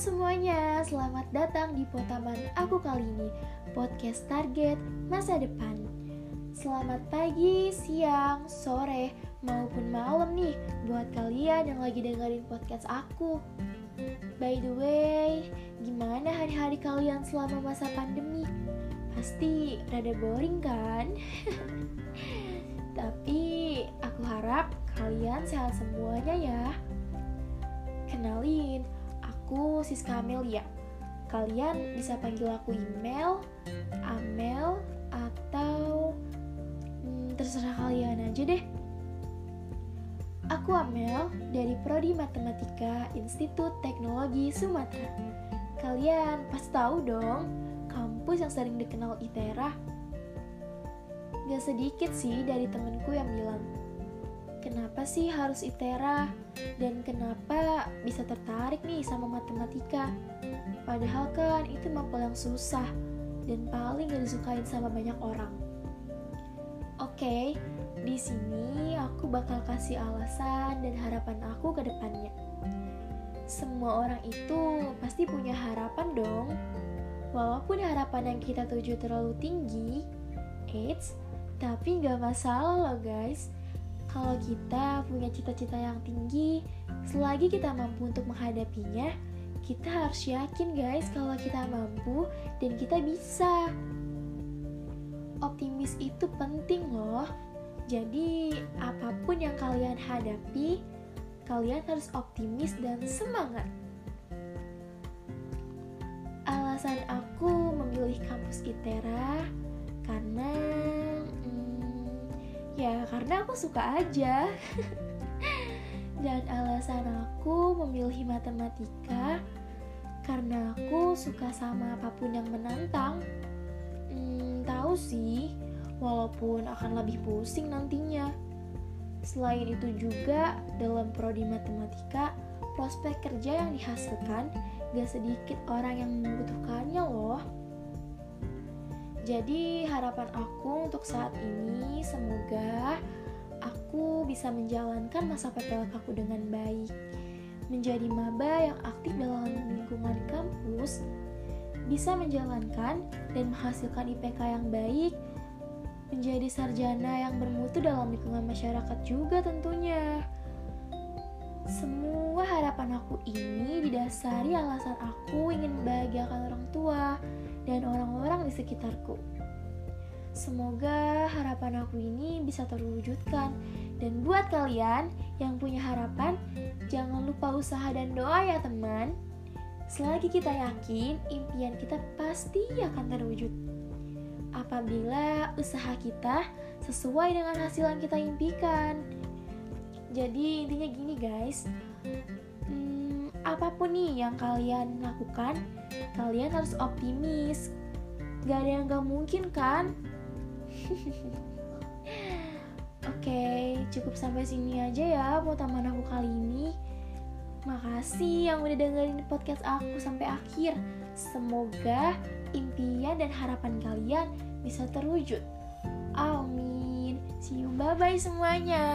semuanya, selamat datang di Potaman Aku kali ini. Podcast Target Masa Depan. Selamat pagi, siang, sore, maupun malam nih Buat kalian yang lagi dengerin podcast aku. By the way, gimana hari-hari kalian selama masa pandemi? Pasti rada boring kan? Tapi aku harap kalian sehat semuanya ya. Kenalin, aku Siska Amelia. Kalian bisa panggil aku email, Amel, atau hmm, terserah kalian aja deh. Aku Amel dari Prodi Matematika Institut Teknologi Sumatera. Kalian pasti tahu dong, kampus yang sering dikenal ITERA. Gak sedikit sih dari temenku yang bilang, kenapa sih harus ITERA? Dan kenapa bisa tertarik nih sama matematika? Padahal kan itu mapel yang susah dan paling gak disukain sama banyak orang. Oke, di sini aku bakal kasih alasan dan harapan aku ke depannya. Semua orang itu pasti punya harapan dong. Walaupun harapan yang kita tuju terlalu tinggi, eits, tapi gak masalah loh guys kalau kita punya cita-cita yang tinggi, selagi kita mampu untuk menghadapinya, kita harus yakin guys kalau kita mampu dan kita bisa. Optimis itu penting loh. Jadi, apa pun yang kalian hadapi, kalian harus optimis dan semangat. Alasan aku memilih kampus ITERA karena Ya karena aku suka aja. Dan alasan aku memilih matematika Karena aku suka sama apa pun yang menantang. Hmm, Tahu sih Walaupun akan lebih pusing nantinya. Selain itu juga dalam prodi matematika Prospek kerja yang dihasilkan Gak sedikit orang yang membutuhkannya loh jadi harapan aku untuk saat ini semoga aku bisa menjalankan masa PPLK aku dengan baik. Menjadi maba yang aktif dalam lingkungan kampus, bisa menjalankan dan menghasilkan IPK yang baik, menjadi sarjana yang bermutu dalam lingkungan masyarakat juga tentunya. Semua harapan aku ini didasari alasan aku ingin membahagiakan orang tua, dan orang-orang di sekitarku. Semoga harapan aku ini bisa terwujudkan. Dan buat kalian yang punya harapan, jangan lupa usaha dan doa ya teman. Selagi kita yakin, impian kita pasti akan terwujud. Apabila usaha kita sesuai dengan hasil yang kita impikan. Jadi intinya gini guys, apa pun nih yang kalian lakukan, kalian harus optimis. Gak ada yang gak mungkin kan? Oke, cukup sampai sini aja ya taman aku kali ini. Makasih yang udah dengerin podcast aku sampai akhir. Semoga impian dan harapan kalian bisa terwujud. Amin. See you bye bye semuanya.